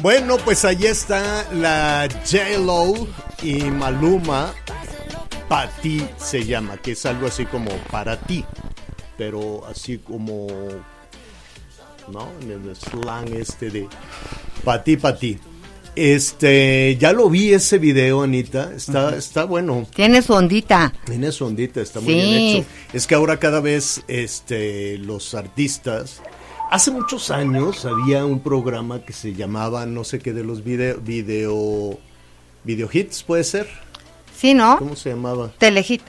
Bueno, pues ahí está la J-Lo y Maluma. Pa' ti se llama, que es algo así como para ti. Pero así como. ¿No? En el slang este de. Pa' ti, pa' ti. Este, ya lo vi ese video, Anita. Está, está bueno. Tiene su ondita. Tiene su ondita, está muy Sí. bien hecho. Es que ahora cada vez este, los artistas. Hace muchos años había un programa que se llamaba no sé qué de los video video video hits, puede ser. Sí, ¿no? ¿Cómo se llamaba? Telehit.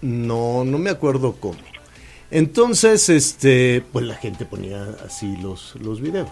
No, no me acuerdo cómo. Entonces, este, pues la gente ponía así los, los videos.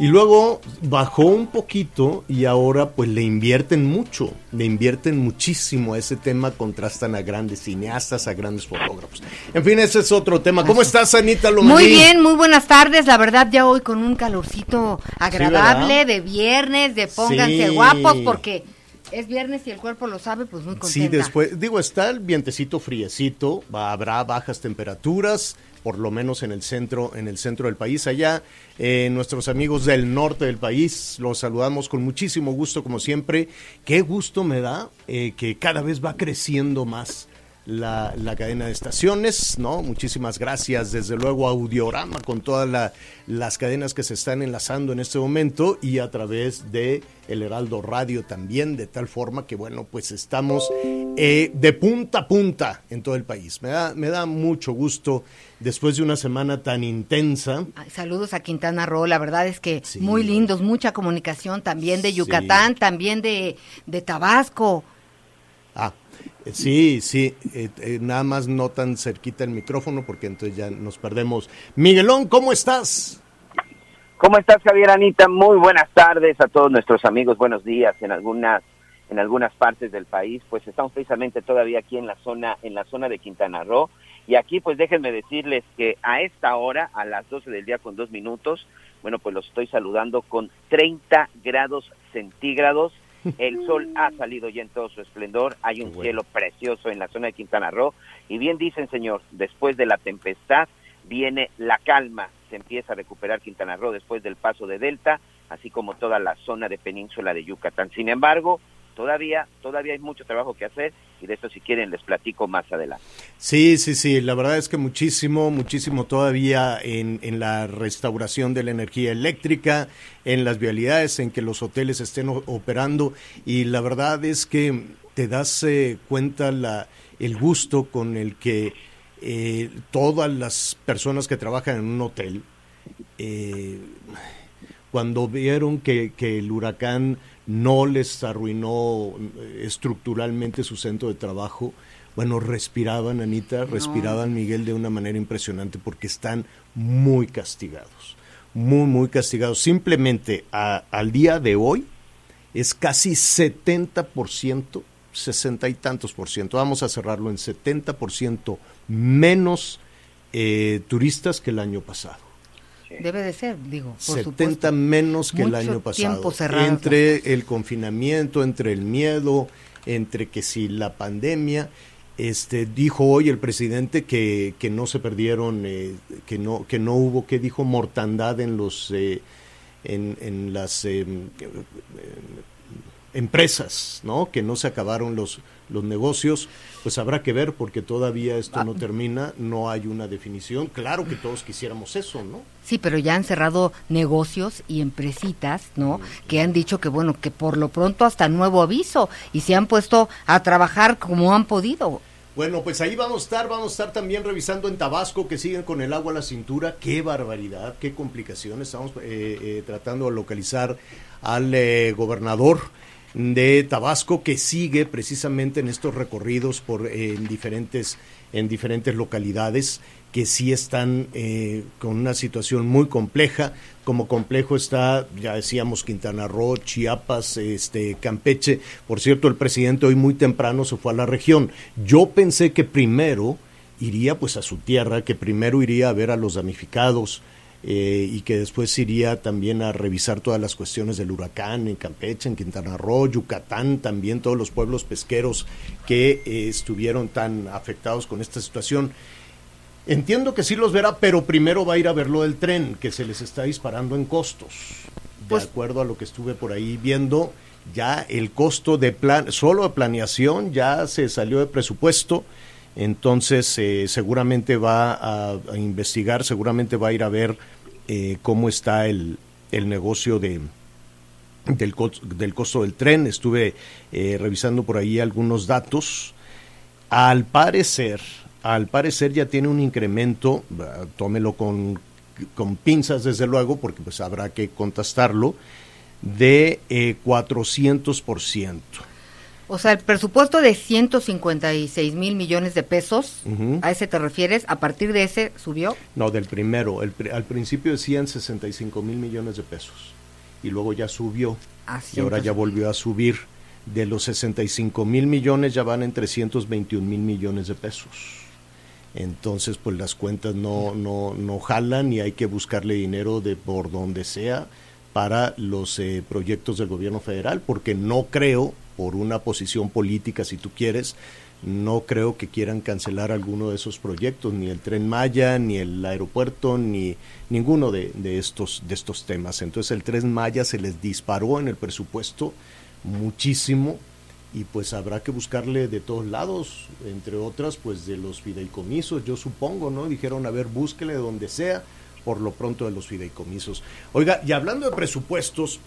Y luego bajó un poquito y ahora pues le invierten mucho, le invierten muchísimo a ese tema, contrastan a grandes cineastas, a grandes fotógrafos. En fin, ese es otro tema. ¿Cómo estás, Anita Lomelí? Muy bien, muy buenas tardes. La verdad, ya hoy con un calorcito agradable de viernes, de pónganse Sí. guapos, porque es viernes y el cuerpo lo sabe, pues muy contenta. Sí, después, digo, está el vientecito friecito, va- habrá bajas temperaturas, por lo menos en el centro, en el centro del país. Allá, eh, nuestros amigos del norte del país, los saludamos con muchísimo gusto, como siempre. Qué gusto me da eh, que cada vez va creciendo más la, la cadena de estaciones, ¿no? Muchísimas gracias, desde luego, a Audiorama, con todas la- las cadenas que se están enlazando en este momento y a través de El Heraldo Radio también, de tal forma que, bueno, pues estamos eh, de punta a punta en todo el país. Me da, me da mucho gusto después de una semana tan intensa. Saludos a Quintana Roo, la verdad es que Sí. muy lindos, mucha comunicación también de Sí. Yucatán, también de, de Tabasco. Ah, sí, sí, eh, eh, nada más no tan cerquita el micrófono porque entonces ya nos perdemos. Miguelón, ¿cómo estás? ¿Cómo estás, Javier Anita? Muy buenas tardes a todos nuestros amigos. Buenos días en algunas en algunas partes del país. Pues estamos precisamente todavía aquí en la zona en la zona de Quintana Roo y aquí pues déjenme decirles que a esta hora a las 12 del día con dos minutos, bueno pues los estoy saludando con 30 grados centígrados. El sol ha salido ya en todo su esplendor. Hay un bueno. cielo precioso en la zona de Quintana Roo y bien dicen, señor, después de la tempestad viene la calma, se empieza a recuperar Quintana Roo después del paso de Delta, así como toda la zona de península de Yucatán. Sin embargo, todavía, todavía hay mucho trabajo que hacer y de eso si quieren les platico más adelante. Sí, sí, sí, la verdad es que muchísimo, muchísimo todavía en, en la restauración de la energía eléctrica, en las vialidades, en que los hoteles estén operando y la verdad es que te das eh, cuenta la, el gusto con el que eh, todas las personas que trabajan en un hotel, eh, cuando vieron que, que el huracán no les arruinó eh, estructuralmente su centro de trabajo, bueno, respiraban, Anita, respiraban, Miguel, de una manera impresionante porque están muy castigados, muy, muy castigados. Simplemente a- al día de hoy es casi 70%, 60 y tantos por ciento, vamos a cerrarlo en 70% menos eh, turistas que el año pasado. Debe de ser, digo, por 70 supuesto. menos que el año pasado. las entre el confinamiento, entre el miedo, entre que si la pandemia, este dijo hoy el presidente que, que no se perdieron, eh, que no que no hubo, que dijo mortandad en los eh, en, en las eh, empresas, ¿no? Que no se acabaron los, los negocios, pues habrá que ver porque todavía esto no termina, no hay una definición. Claro que todos quisiéramos eso, ¿no? Sí, pero ya han cerrado negocios y empresitas, ¿no? Que han dicho que, bueno, que por lo pronto hasta nuevo aviso y se han puesto a trabajar como han podido. Bueno, pues ahí vamos a estar, vamos a estar también revisando en Tabasco que siguen con el agua a la cintura. Qué barbaridad, qué complicaciones. Estamos eh, eh, tratando de localizar al eh, gobernador de Tabasco que sigue precisamente en estos recorridos por en diferentes en diferentes localidades que sí están eh, con una situación muy compleja. Como complejo está, ya decíamos, Quintana Roo, Chiapas, este, Campeche. Por cierto, el presidente hoy muy temprano se fue a la región. Yo pensé que primero iría pues a su tierra, que primero iría a ver a los damnificados, eh, y que después iría también a revisar todas las cuestiones del huracán en Campeche, en Quintana Roo, Yucatán, también todos los pueblos pesqueros que eh, estuvieron tan afectados con esta situación. Entiendo que sí los verá, pero primero va a ir a ver lo del tren, que se les está disparando en costos. De Pues- acuerdo a lo que estuve por ahí viendo, ya el costo de plan, solo de planeación ya se salió de presupuesto. Entonces, eh, seguramente va a, investigar, seguramente va a ir a ver eh, cómo está el, el negocio de, del, del costo del tren. Estuve eh, revisando por ahí algunos datos. Al parecer, al parecer ya tiene un incremento, tómelo con, con pinzas desde luego, porque pues habrá que contrastarlo, de eh, 400%. O sea, el presupuesto de 156 mil millones de pesos. ¿a ese te refieres? ¿A partir de ese subió? No, del primero. El al principio decían 65 mil millones de pesos y luego ya subió A y ahora ya 100. volvió a subir. De los 65 mil millones ya van en 321 mil millones de pesos. Entonces, pues las cuentas no, no, no jalan y hay que buscarle dinero de por donde sea para los eh, proyectos del gobierno federal, porque no creo, por una posición política, si tú quieres, no creo que quieran cancelar alguno de esos proyectos, ni el tren Maya, ni el aeropuerto, ni ninguno de, estos, de estos temas. Entonces el tren Maya se les disparó en el presupuesto muchísimo y pues habrá que buscarle de todos lados, entre otras pues de los fideicomisos, yo supongo, ¿no? Dijeron, a ver, búsquele donde sea, por lo pronto de los fideicomisos. Oiga, y hablando de presupuestos,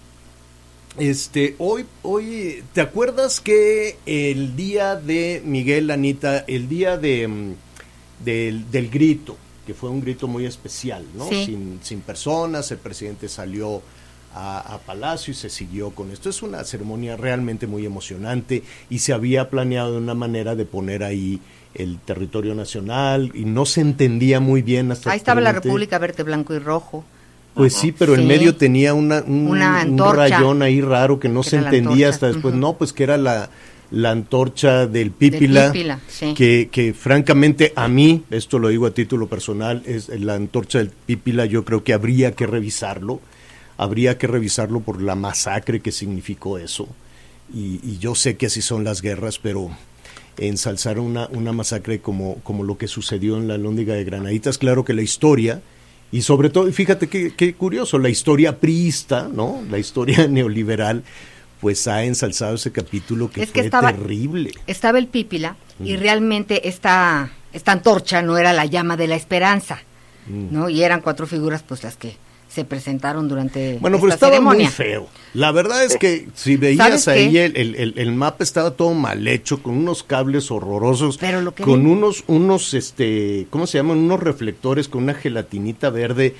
este, hoy, hoy, ¿te acuerdas que el día de Miguel Anita, el día de mm, del, del grito, que fue un grito muy especial, ¿no? Sí. Sin, sin personas, el presidente salió a, a Palacio y se siguió con esto. Es una ceremonia realmente muy emocionante y se había planeado de una manera de poner ahí el territorio nacional y no se entendía muy bien hasta Ahí estaba la República Verde, Blanco y Rojo. Pues sí, pero en medio tenía una, un, Una un antorcha. rayón ahí raro que no Que se entendía hasta después. No, pues que era la, la antorcha del Pípila. Pípila, sí. que, que francamente a mí, esto lo digo a título personal, es la antorcha del Pípila yo creo que habría que revisarlo. Habría que revisarlo por la masacre que significó eso. Y, y yo sé que así son las guerras, pero ensalzar una, una masacre como, como lo que sucedió en la Lóndiga de Granaditas, claro que la historia, y sobre todo, y fíjate qué, qué curioso, la historia priista, ¿no? La historia neoliberal, pues ha ensalzado ese capítulo que Es que fue estaba- terrible. Estaba el Pípila Mm. y realmente esta, esta antorcha no era la llama de la esperanza, Mm. ¿no? Y eran cuatro figuras pues las que se presentaron durante Bueno, pero esta estaba ceremonia. muy feo. La verdad es que si veías ¿Sabes ahí el, el- el- mapa estaba todo mal hecho, con unos cables horrorosos, Pero lo que con unos, unos, este, ¿cómo se llaman? Unos reflectores con una gelatinita verde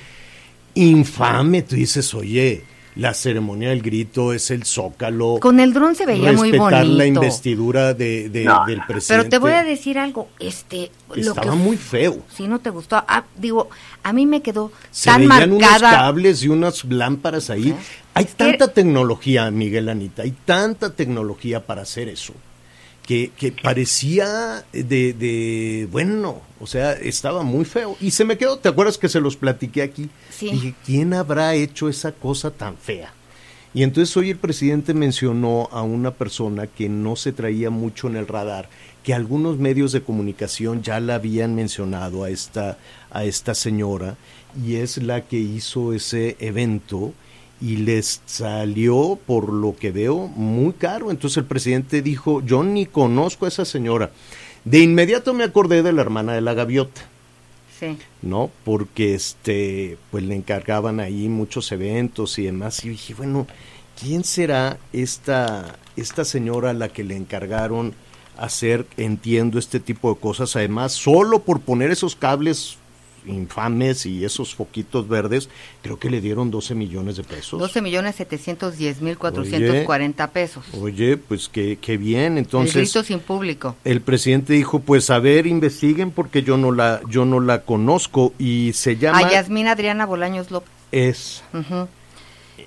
infame. Tú dices, oye, la ceremonia del grito es el zócalo. Con el dron se veía muy respetar bonito. la investidura de, de- No. del presidente. Pero te voy a decir algo, este, lo Estaba que muy feo. si no te gustó, ah, digo, a mí me quedó Se tan veían unos marcada. cables y unas lámparas ahí. Hay tanta tecnología, Miguel Anita, hay tanta tecnología para hacer eso, que, que parecía de, de, bueno, o sea, estaba muy feo. Y se me quedó, ¿te acuerdas que se los platiqué aquí? Sí. Dije, ¿quién habrá hecho esa cosa tan fea? Y entonces hoy el presidente mencionó a una persona que no se traía mucho en el radar, que algunos medios de comunicación ya la habían mencionado a esta, a esta señora, y es la que hizo ese evento y les salió, por lo que veo, muy caro. Entonces el presidente dijo, yo ni conozco a esa señora. De inmediato me acordé de la hermana de la gaviota. Sí. ¿no? Porque este, pues le encargaban ahí muchos eventos y demás. Y dije, bueno, ¿quién será esta, esta señora a la que le encargaron hacer, entiendo, este tipo de cosas? Además, solo por poner esos cables infames y esos foquitos verdes, creo que le dieron 12 millones de pesos. 12 millones 710 mil 440 pesos. Oye, pues qué, qué bien. el Entonces, grito sin público. el presidente dijo, pues a ver, investiguen porque yo no la, yo no la conozco y se llama... A Yasmín Adriana Bolaños López. es.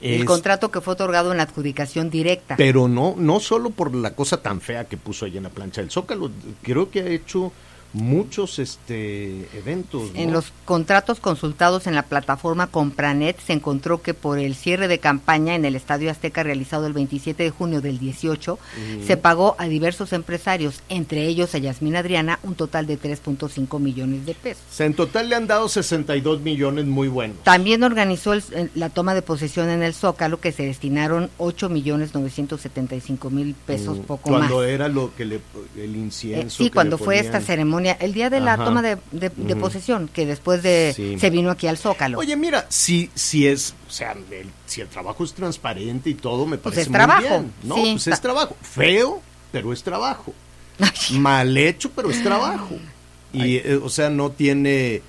El es- contrato que fue otorgado en adjudicación directa. Pero no, no solo por la cosa tan fea que puso ahí en la plancha del Zócalo, creo que ha hecho muchos este eventos. En los contratos consultados en la plataforma Compranet se encontró que por el cierre de campaña en el Estadio Azteca realizado el 27 de junio del 18, se pagó a diversos empresarios, entre ellos a Yasmín Adriana, un total de 3.5 millones de pesos. En total le han dado 62 millones muy buenos. También organizó el- la toma de posesión en el Zócalo, que se destinaron 8 millones 975 mil pesos, poco cuando más. era lo que le el Eh, incienso. sí, que cuando le fue esta ponían. Ceremonia, el día de la Ajá. toma de, de- de Ujú. posesión, que después de Sí. se vino aquí al Zócalo. Oye, mira, si, si es, o sea, el- si el trabajo es transparente y todo, me Pues parece es muy trabajo, bien. No, sí, pues es trabajo. Feo, pero es trabajo. Mal hecho, pero es trabajo. Y, eh, o sea, no tiene.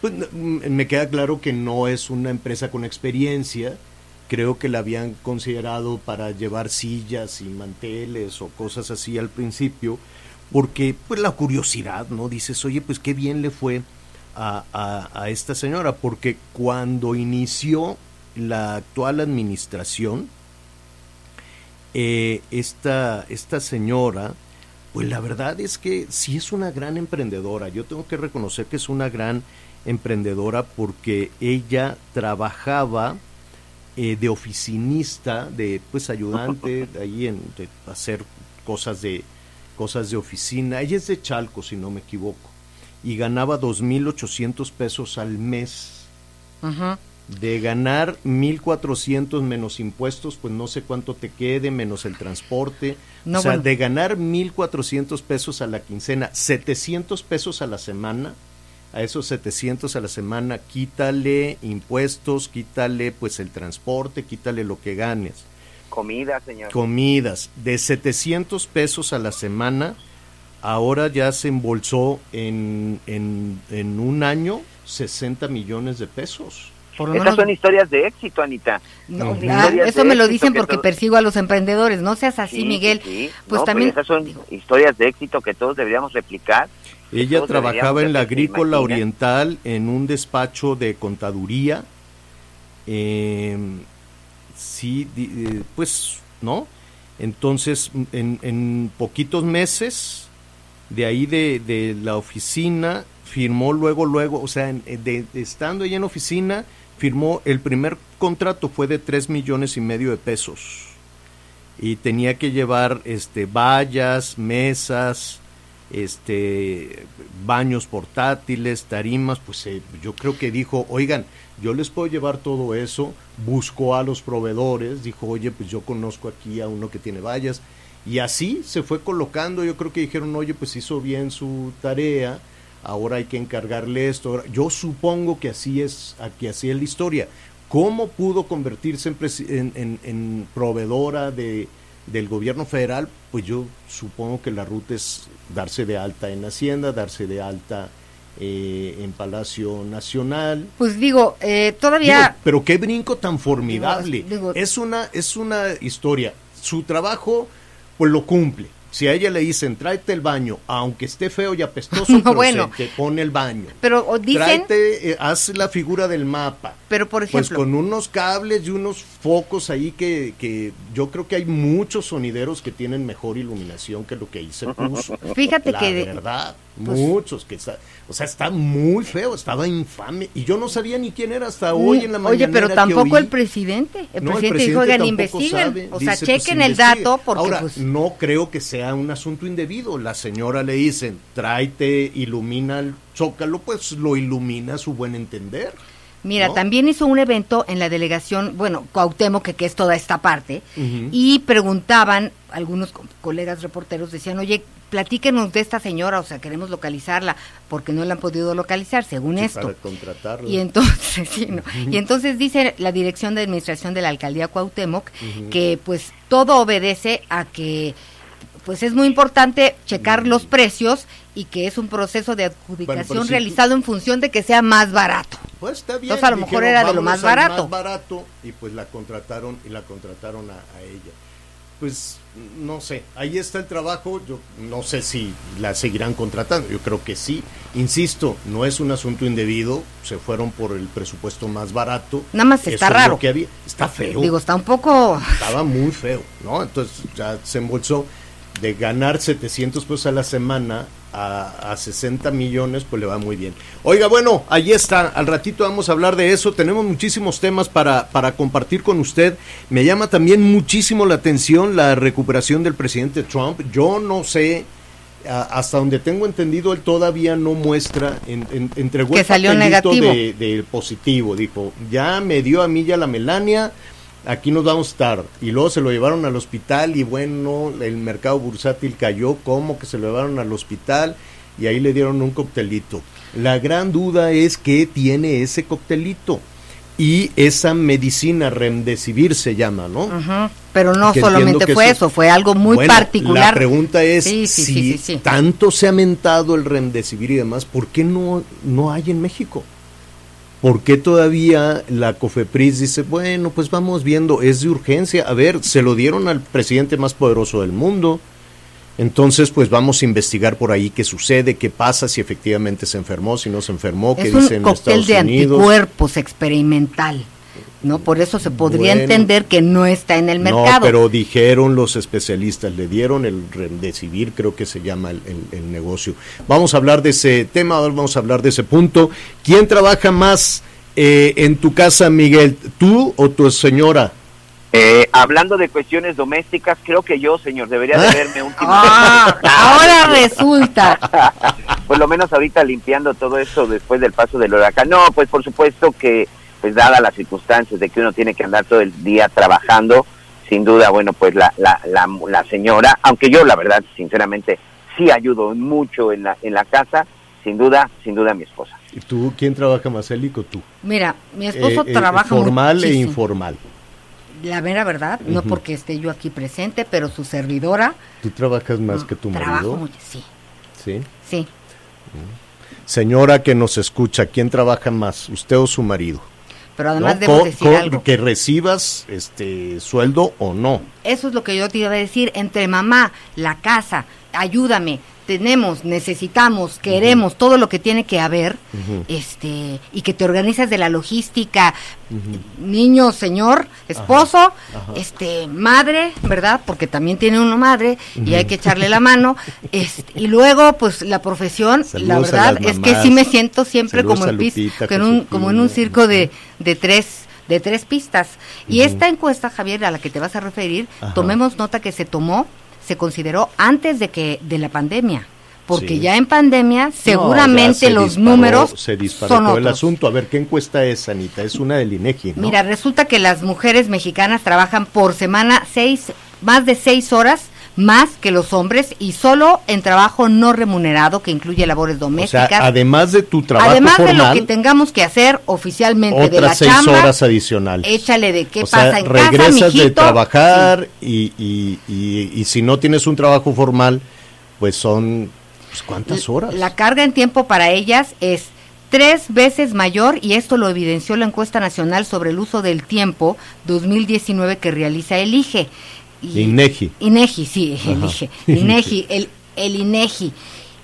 Pues, mm, me queda claro que no es una empresa con experiencia. Creo que la habían considerado para llevar sillas y manteles o cosas así al principio, porque pues la curiosidad, ¿no? Dices, oye, pues qué bien le fue a, a- a esta señora, porque cuando inició la actual administración, eh, esta, esta señora, pues la verdad es que sí es una gran emprendedora. Yo tengo que reconocer que es una gran emprendedora porque ella trabajaba eh, de oficinista, de pues ayudante ahí en de hacer cosas de cosas de oficina. Ella es de Chalco, si no me equivoco, y ganaba 2.800 pesos al mes. De ganar 1.400 menos impuestos, pues no sé cuánto te quede, menos el transporte. No, o sea, bueno. de ganar 1.400 pesos a la quincena, 700 pesos a la semana, a esos 700 a la semana, quítale impuestos, quítale pues el transporte, quítale lo que ganes. Comida, señor. Comidas, de 700 pesos a la semana, ahora ya se embolsó en, en, en un año 60 millones de pesos. Por lo Estas menos son historias de éxito, Anita. No, ah, eso me lo dicen que porque todo- persigo a los emprendedores. No seas así, Sí, Miguel. sí, Pues no, también. esas son historias de éxito que todos deberíamos replicar. Ella Todos trabajaba en la hacer, ¿se agrícola oriental en un despacho de contaduría. Eh, sí, eh, pues, ¿no? Entonces, en, poquitos meses, de ahí de, la oficina, firmó luego, luego, o sea, de estando ella en oficina, firmó el primer contrato fue de tres millones y medio de pesos y tenía que llevar este vallas, mesas, este baños portátiles, tarimas, pues eh, yo creo que dijo, "Oigan, yo les puedo llevar todo eso." Buscó a los proveedores, dijo, "Oye, pues yo conozco aquí a uno que tiene vallas." Y así se fue colocando, yo creo que dijeron, "Oye, pues hizo bien su tarea." Ahora hay que encargarle esto. Yo supongo que así es, que así es la historia. ¿Cómo pudo convertirse en- en- en proveedora de, del gobierno federal? Pues yo supongo que la ruta es darse de alta en Hacienda, darse de alta eh, en Palacio Nacional. Pues digo, eh, todavía. Digo, pero qué brinco tan formidable. Digo- es una es una historia. Su trabajo pues lo cumple. Si a ella le dicen, tráete el baño, aunque esté feo y apestoso, No, pero bueno. se te pone el baño. pero dicen, Tráete, eh, haz la figura del mapa. pero por Pues ejemplo, con unos cables y unos focos ahí que, que yo creo que hay muchos sonideros que tienen mejor iluminación que lo que ahí se puso. Fíjate La que de- verdad, pues- muchos que está, o sea, está muy feo, estaba infame y yo no sabía ni quién era hasta hoy en la Mm, Oye, mañana. pero tampoco el presidente. El presidente dijo, investiguen. O sea, chequen el dato porque Ahora, pues, no creo que sea un asunto indebido. La señora le dicen, tráete, ilumina el zócalo, pues lo ilumina a su buen entender. Mira, ¿no? también hizo un evento en la delegación, bueno, Cuauhtémoc, que, que es toda esta parte, y preguntaban, algunos co- colegas reporteros decían, oye, platíquenos de esta señora, o sea, queremos localizarla, porque no la han podido localizar, según Sí, esto. para contratarlo. Y entonces, sí, ¿no? y entonces dice la Dirección de Administración de la Alcaldía Cuauhtémoc que pues todo obedece a que pues es muy importante checar los precios y que es un proceso de adjudicación pero si tú- realizado en función de que sea más barato. Pues está bien. Entonces, a lo mejor dijeron, era de lo "Vámonos más barato". más barato y pues la contrataron y la contrataron a, a ella. Pues no sé, ahí está el trabajo. Yo no sé si la seguirán contratando. Yo creo que sí. Insisto, no es un asunto indebido. Se fueron por el presupuesto más barato. Nada más Eso está es raro. que había. Está feo. Digo, está un poco... estaba muy feo, ¿no? Entonces ya se embolsó de ganar 700 pesos a la semana a, a 60 millones, pues le va muy bien. Oiga, bueno, ahí está, al ratito vamos a hablar de eso, tenemos muchísimos temas para, para compartir con usted. Me llama también muchísimo la atención la recuperación del presidente Trump. Yo no sé, a- hasta donde tengo entendido, él todavía no muestra, en, en- entregó Que el salió negativo. de, de positivo, dijo, ya me dio a mí ya la Melania, aquí nos vamos a estar. Y luego se lo llevaron al hospital y bueno, el mercado bursátil cayó, como que se lo llevaron al hospital y ahí le dieron un coctelito. La gran duda es qué tiene ese coctelito y esa medicina remdesivir se llama, ¿no? Pero no Que solamente fue eso- fue algo muy Bueno, particular. La pregunta es Sí, sí, si sí. tanto se ha mentado el remdesivir y demás, ¿por qué no, no hay en México? ¿Por qué todavía la COFEPRIS dice, bueno, pues vamos viendo, es de urgencia? A ver, se lo dieron al presidente más poderoso del mundo. Entonces, pues vamos a investigar por ahí qué sucede, qué pasa, si efectivamente se enfermó, si no se enfermó, qué Es dicen un en cóctel Estados de Unidos. anticuerpos experimental, ¿no? Por eso se podría Bueno. entender que no está en el mercado. No, pero dijeron los especialistas, le dieron el remdesivir, creo que se llama el, el- el negocio. Vamos a hablar de ese tema, ahora vamos a hablar de ese punto. ¿Quién trabaja más eh, en tu casa, Miguel? ¿Tú o tu señora? Eh, hablando de cuestiones domésticas, creo que yo, señor, debería de verme últimamente. Ah, ahora resulta. por lo menos ahorita limpiando todo esto después del paso del huracán. No, pues por supuesto que, pues dadas las circunstancias de que uno tiene que andar todo el día trabajando, sin duda, bueno, pues la, la, la, la señora, aunque yo la verdad, sinceramente, sí ayudo mucho en la, en la casa, sin duda, sin duda mi esposa. ¿Y tú quién trabaja más, Elico? Tú. Mira, mi esposo Eh, eh, trabaja formal e informal. La mera verdad, no porque esté yo aquí presente, pero su servidora ¿Tú trabajas más que tu marido? Sí, Sí. sí. Señora que nos escucha, ¿quién trabaja más, usted o su marido? Pero además ¿No? debo Co- decir algo. Que recibas este sueldo o no. Eso es lo que yo te iba a decir. Entre mamá, la casa, ayúdame, tenemos, necesitamos, queremos, todo lo que tiene que haber, este, y que te organizas de la logística, niño, señor, esposo, este, madre, ¿verdad? Porque también tiene uno madre y hay que echarle la mano. Este, y luego, pues, la profesión, la Saludos verdad es que sí me siento siempre Saludos como en pis- Lupita, que en un- como en un circo de, de tres de tres pistas. Y esta encuesta, Javier, a la que te vas a referir, tomemos nota que se tomó, se consideró antes de que de la pandemia. Porque Sí. ya en pandemia seguramente se los disparó- números se disparó son todo el asunto. A ver, ¿qué encuesta es, Anita? Es una del INEGI, ¿no? Mira, resulta que las mujeres mexicanas trabajan por semana seis, más de seis horas más que los hombres y solo en trabajo no remunerado que incluye labores o sea, domésticas. además de tu trabajo Además de lo que tengamos que hacer oficialmente de la otras seis chamba, horas adicionales. échale de qué o sea, pasa en casa, regresas de trabajar y, y, y, y si no tienes un trabajo formal, pues son pues, ¿cuántas horas? La carga en tiempo para ellas es tres veces mayor y esto lo evidenció la encuesta nacional sobre el uso del tiempo 2019 que realiza el Η Νέχη. Η Νέχη, η Νέχη. Η Νέχη, η Νέχη.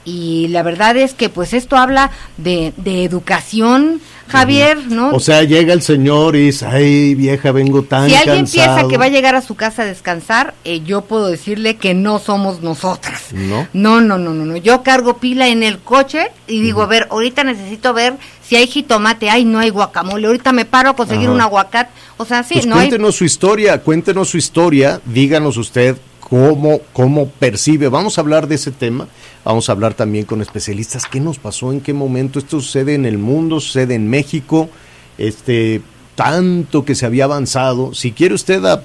Y la verdad es que pues esto habla de, de educación, Javier, ¿no? O sea, llega el señor y dice, ay, vieja, vengo tan si alguien cansado. piensa que va a llegar a su casa a descansar, eh, yo puedo decirle que no somos nosotras. ¿No? No, no, no, no, no. Yo cargo pila en el coche y digo, a ver, ahorita necesito ver si hay jitomate, ay, no hay guacamole, ahorita me paro a conseguir Ajá. un aguacate. O sea, sí, Pues no hay... cuéntenos su historia, cuéntenos su historia, díganos usted cómo, cómo percibe. Vamos a hablar de ese tema, vamos a hablar también con especialistas, qué nos pasó, en qué momento esto sucede en el mundo, sucede en México. este, tanto que se había avanzado. Si quiere usted a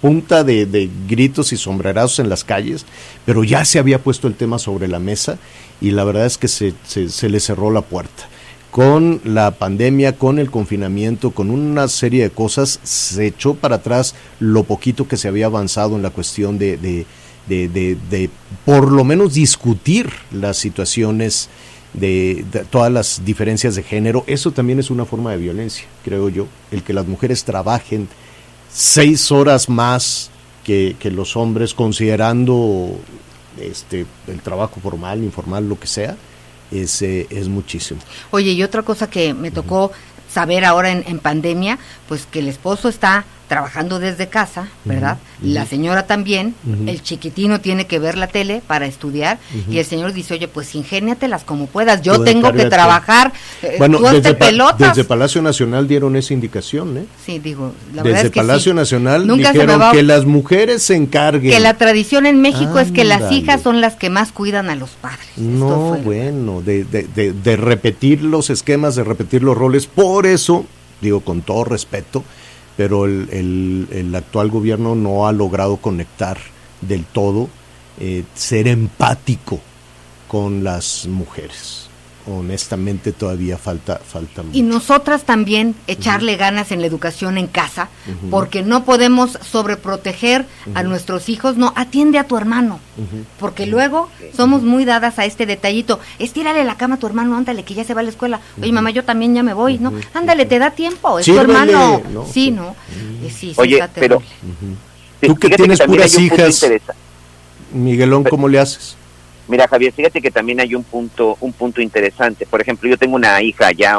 punta de, gritos y sombrerazos en las calles, pero ya se había puesto el tema sobre la mesa y la verdad es que se, se, le cerró la puerta. Con la pandemia, con el confinamiento, con una serie de cosas, se echó para atrás lo poquito que se había avanzado en la cuestión de, de, de- de por lo menos discutir las situaciones de, de todas las diferencias de género. Eso también es una forma de violencia, creo yo. El que las mujeres trabajen seis horas más que, que los hombres, considerando este el trabajo formal, informal, lo que sea, es, eh, es muchísimo. Oye, y otra cosa que me tocó saber ahora en, en pandemia, pues que el esposo está trabajando desde casa, ¿verdad? La señora también, el chiquitino tiene que ver la tele para estudiar y el señor dice, oye, pues ingéniatelas como puedas, yo tengo que trabajar, eh, Bueno, tú desde, pelotas. desde Palacio Nacional dieron esa indicación, ¿eh? Sí, digo, la verdad Desde es que Palacio sí. Nacional Nunca dijeron va que las mujeres se encarguen. que la tradición en México es que las hijas son las que más cuidan a los padres. No, bueno, de, de, de, de repetir los esquemas, de repetir los roles. Por eso, digo con todo respeto, pero el, el- el actual gobierno no ha logrado conectar del todo, eh, ser empático con las mujeres. Honestamente todavía falta, falta mucho. Y nosotras también echarle ganas en la educación en casa, porque no podemos sobreproteger a nuestros hijos. No, atiende a tu hermano, porque luego somos muy dadas a este detallito. Estírale la cama a tu hermano, ándale, que ya se va a la escuela. Oye, mamá, yo también ya me voy, ¿no? Ándale, te da tiempo, es Sírvele, tu hermano. ¿no? Sí, Sí. ¿no? Sí, sí, Oye, está pero-. Tú que tienes también puras hijas. Miguelón, ¿cómo le haces? Mira, Javier, fíjate que también hay un punto, un punto interesante. Por ejemplo, yo tengo una hija ya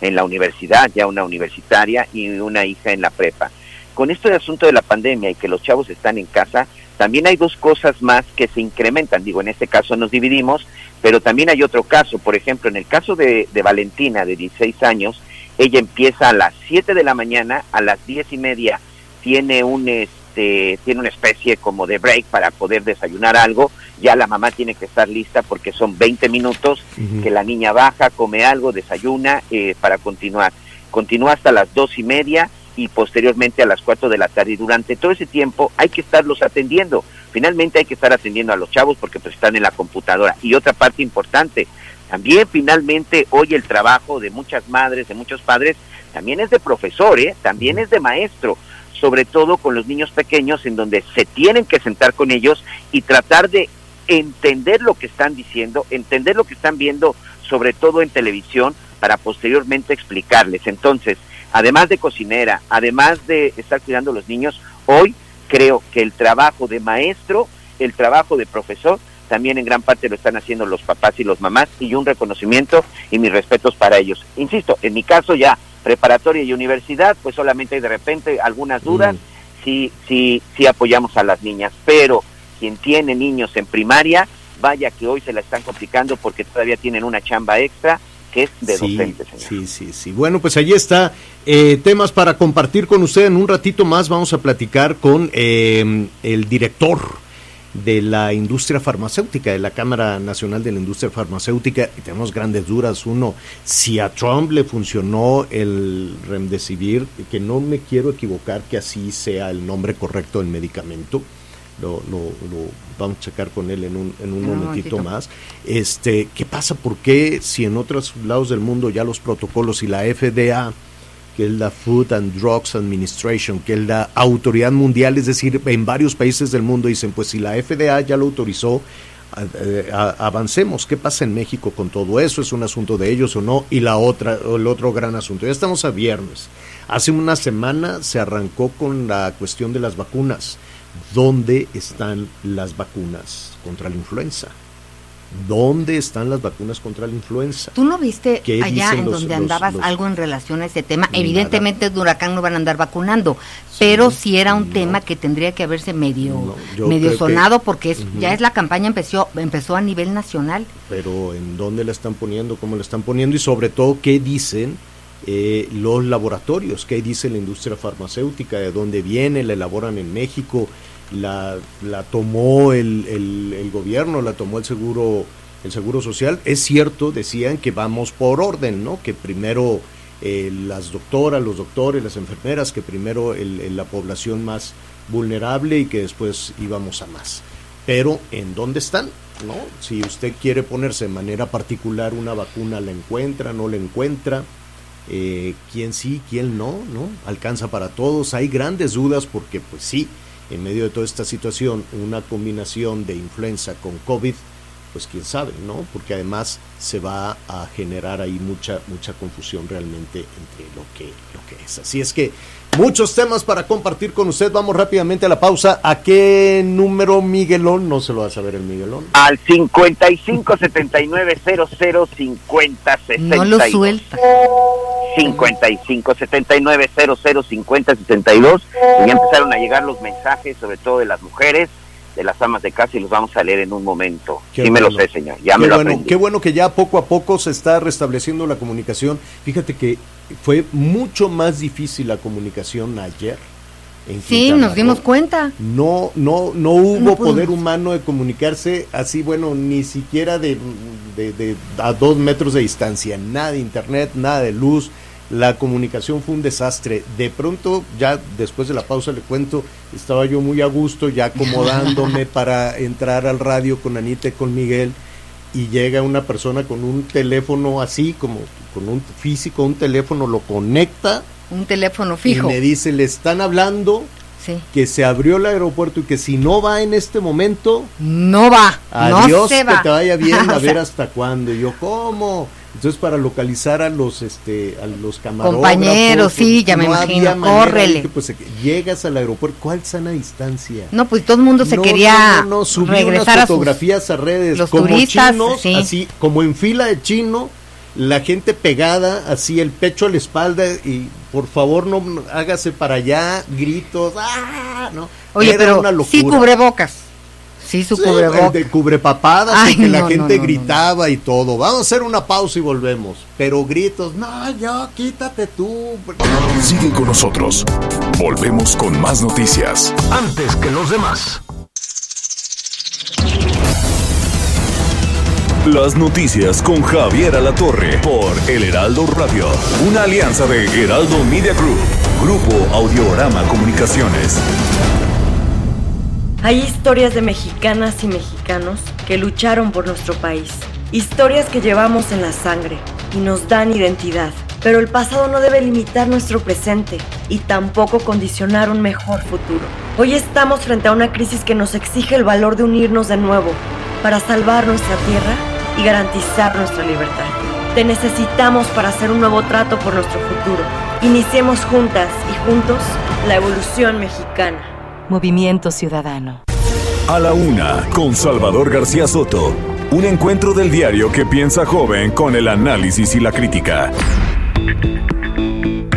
en la universidad, ya una universitaria y una hija en la prepa. Con esto del asunto de la pandemia y que los chavos están en casa, también hay dos cosas más que se incrementan. Digo, en este caso nos dividimos, pero también hay otro caso. Por ejemplo, en el caso de, de Valentina, de 16 años, ella empieza a las 7 de la mañana, a las 10 y media tiene un este tiene una especie como de break para poder desayunar algo. Ya la mamá tiene que estar lista porque son 20 minutos que la niña baja come algo desayuna eh, para continuar. Continúa hasta las dos y media y posteriormente a las 4 de la tarde. Y durante todo ese tiempo hay que estarlos atendiendo. Finalmente hay que estar atendiendo a los chavos porque pues están en la computadora. Y otra parte importante también finalmente hoy el trabajo de muchas madres de muchos padres también es de profesor ¿eh? también es de maestro sobre todo con los niños pequeños en donde se tienen que sentar con ellos y tratar de entender lo que están diciendo, entender lo que están viendo, sobre todo en televisión, para posteriormente explicarles. Entonces, además de cocinera, además de estar cuidando a los niños, hoy creo que el trabajo de maestro, el trabajo de profesor, también en gran parte lo están haciendo los papás y los mamás y un reconocimiento y mis respetos para ellos. Insisto, en mi caso ya preparatoria y universidad, pues solamente hay de repente algunas dudas, Mm. sí, sí, sí apoyamos a las niñas, pero quien tiene niños en primaria, vaya que hoy se la están complicando porque todavía tienen una chamba extra que es de sí, docente, señor. Sí, sí, sí. Bueno, pues allí está. Eh, temas para compartir con usted. En un ratito más vamos a platicar con eh, el director de la industria farmacéutica, de la Cámara Nacional de la Industria Farmacéutica, y tenemos grandes dudas. Uno, si a Trump le funcionó el Remdesivir, que no me quiero equivocar que así sea el nombre correcto del medicamento, lo, lo, lo vamos a checar con él en un, en un En un momentito momentito. más. Este, ¿Qué pasa? ¿Por qué si en otros lados del mundo ya los protocolos y la FDA que es la Food and Drugs Administration, que es la autoridad mundial, es decir, en varios países del mundo dicen, pues si la FDA ya lo autorizó, avancemos. ¿Qué pasa en México con todo eso? ¿Es un asunto de ellos o no? Y la otra, el otro gran asunto. Ya estamos a viernes. Hace una semana se arrancó con la cuestión de las vacunas. ¿Dónde están las vacunas contra la influenza? ¿Dónde están las vacunas contra la influenza? ¿Tú no viste ¿Qué allá en los- donde los- andabas los- algo en relación a ese tema? Nada. Evidentemente de huracán no van a andar vacunando, pero sí era un tema que tendría que haberse medio, No, medio que- sonado porque es, ya es la campaña empezó, empezó a nivel nacional. pero en dónde la están poniendo, cómo la están poniendo y sobre todo qué dicen eh, los laboratorios, qué dice la industria farmacéutica, de dónde viene, la elaboran en México, la, la tomó el, el- el gobierno, la tomó el seguro, el seguro social. Es cierto, decían que vamos por orden, ¿no? Que primero eh, las doctoras, los doctores, las enfermeras, que primero la población más vulnerable y que después íbamos a más. Pero ¿en dónde están? ¿No? Si usted quiere ponerse de manera particular una vacuna, la encuentra, no la encuentra, eh, quién sí, quién no, ¿no? Alcanza para todos. Hay grandes dudas porque, pues sí, en medio de toda esta situación, una combinación de influenza con COVID, pues quién sabe, ¿no? Porque además se va a generar ahí mucha, mucha confusión realmente entre lo que, lo que es. Así es que muchos temas para compartir con usted. Vamos rápidamente a la pausa. ¿A qué número Miguelón? No se lo va a saber el Miguelón. Al 55 79 00 50 62. No lo suelta. 55 79 00 50 62. Y ya empezaron a llegar los mensajes, sobre todo de las mujeres, de las amas de casa, y los vamos a leer en un momento. Qué sí me lo sé, señor. Ya qué me lo bueno, aprendí. qué bueno que ya poco a poco se está restableciendo la comunicación. Fíjate que fue mucho más difícil la comunicación ayer. en Sí, Quintana nos dimos Roo. cuenta. No, no, no hubo No poder humano de comunicarse así, bueno, ni siquiera de, de- de- a dos metros de distancia, nada de internet, nada de luz, la comunicación fue un desastre. De pronto, ya después de la pausa le cuento, estaba yo muy a gusto, ya acomodándome para entrar al radio con Anita y con Miguel, y llega una persona con un teléfono así, como con un físico, un teléfono, lo conecta Un teléfono fijo. y me dice, le están hablando Sí. que se abrió el aeropuerto y que si no va en este momento, No va. adiós, no se que va. te vaya bien, a sea, ver hasta cuándo. Y yo, ¿cómo? Entonces, para localizar a los este a los camarógrafos. Compañeros, sí, ya me imagino, córrele. que, pues, llegas al aeropuerto, ¿cuál sana distancia? No, pues todo el mundo se No, quería no, no, no, subí regresar unas a sus... fotografías a redes los como turistas, chinos, sí. así como en fila de chino, la gente pegada, así el pecho a la espalda y por favor no hágase para allá, gritos, ¡ah! ¿no? Oye, Era pero una sí locura. cubrebocas. Sí, su Sí, el cubrebocas. de cubrepapadas Ay, y que la no, gente no, no, gritaba y todo. Vamos a hacer una pausa y volvemos. Pero gritos, no, yo, quítate tú. Sigue con nosotros. Volvemos con más noticias. Antes que los demás. Las noticias con Javier Alatorre por El Heraldo Radio. Una alianza de Heraldo Media Group, Grupo Audiorama Comunicaciones. Hay historias de mexicanas y mexicanos que lucharon por nuestro país. Historias que llevamos en la sangre y nos dan identidad. Pero el pasado no debe limitar nuestro presente y tampoco condicionar un mejor futuro. Hoy estamos frente a una crisis que nos exige el valor de unirnos de nuevo para salvar nuestra tierra y garantizar nuestra libertad. Te necesitamos para hacer un nuevo trato por nuestro futuro. Iniciemos juntas y juntos la evolución mexicana. Movimiento Ciudadano. A la una, con Salvador García Soto. Un encuentro del diario que piensa joven con el análisis y la crítica.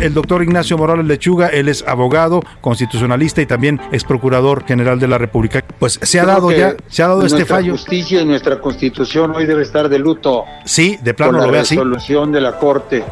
El doctor Ignacio Morales Lechuga, él es abogado, constitucionalista y también ex procurador general de la República. Pues se ha Creo dado ya, se ha dado este nuestra fallo. justicia y nuestra constitución hoy debe estar de luto Sí, de plano la lo ve así. resolución de la Corte,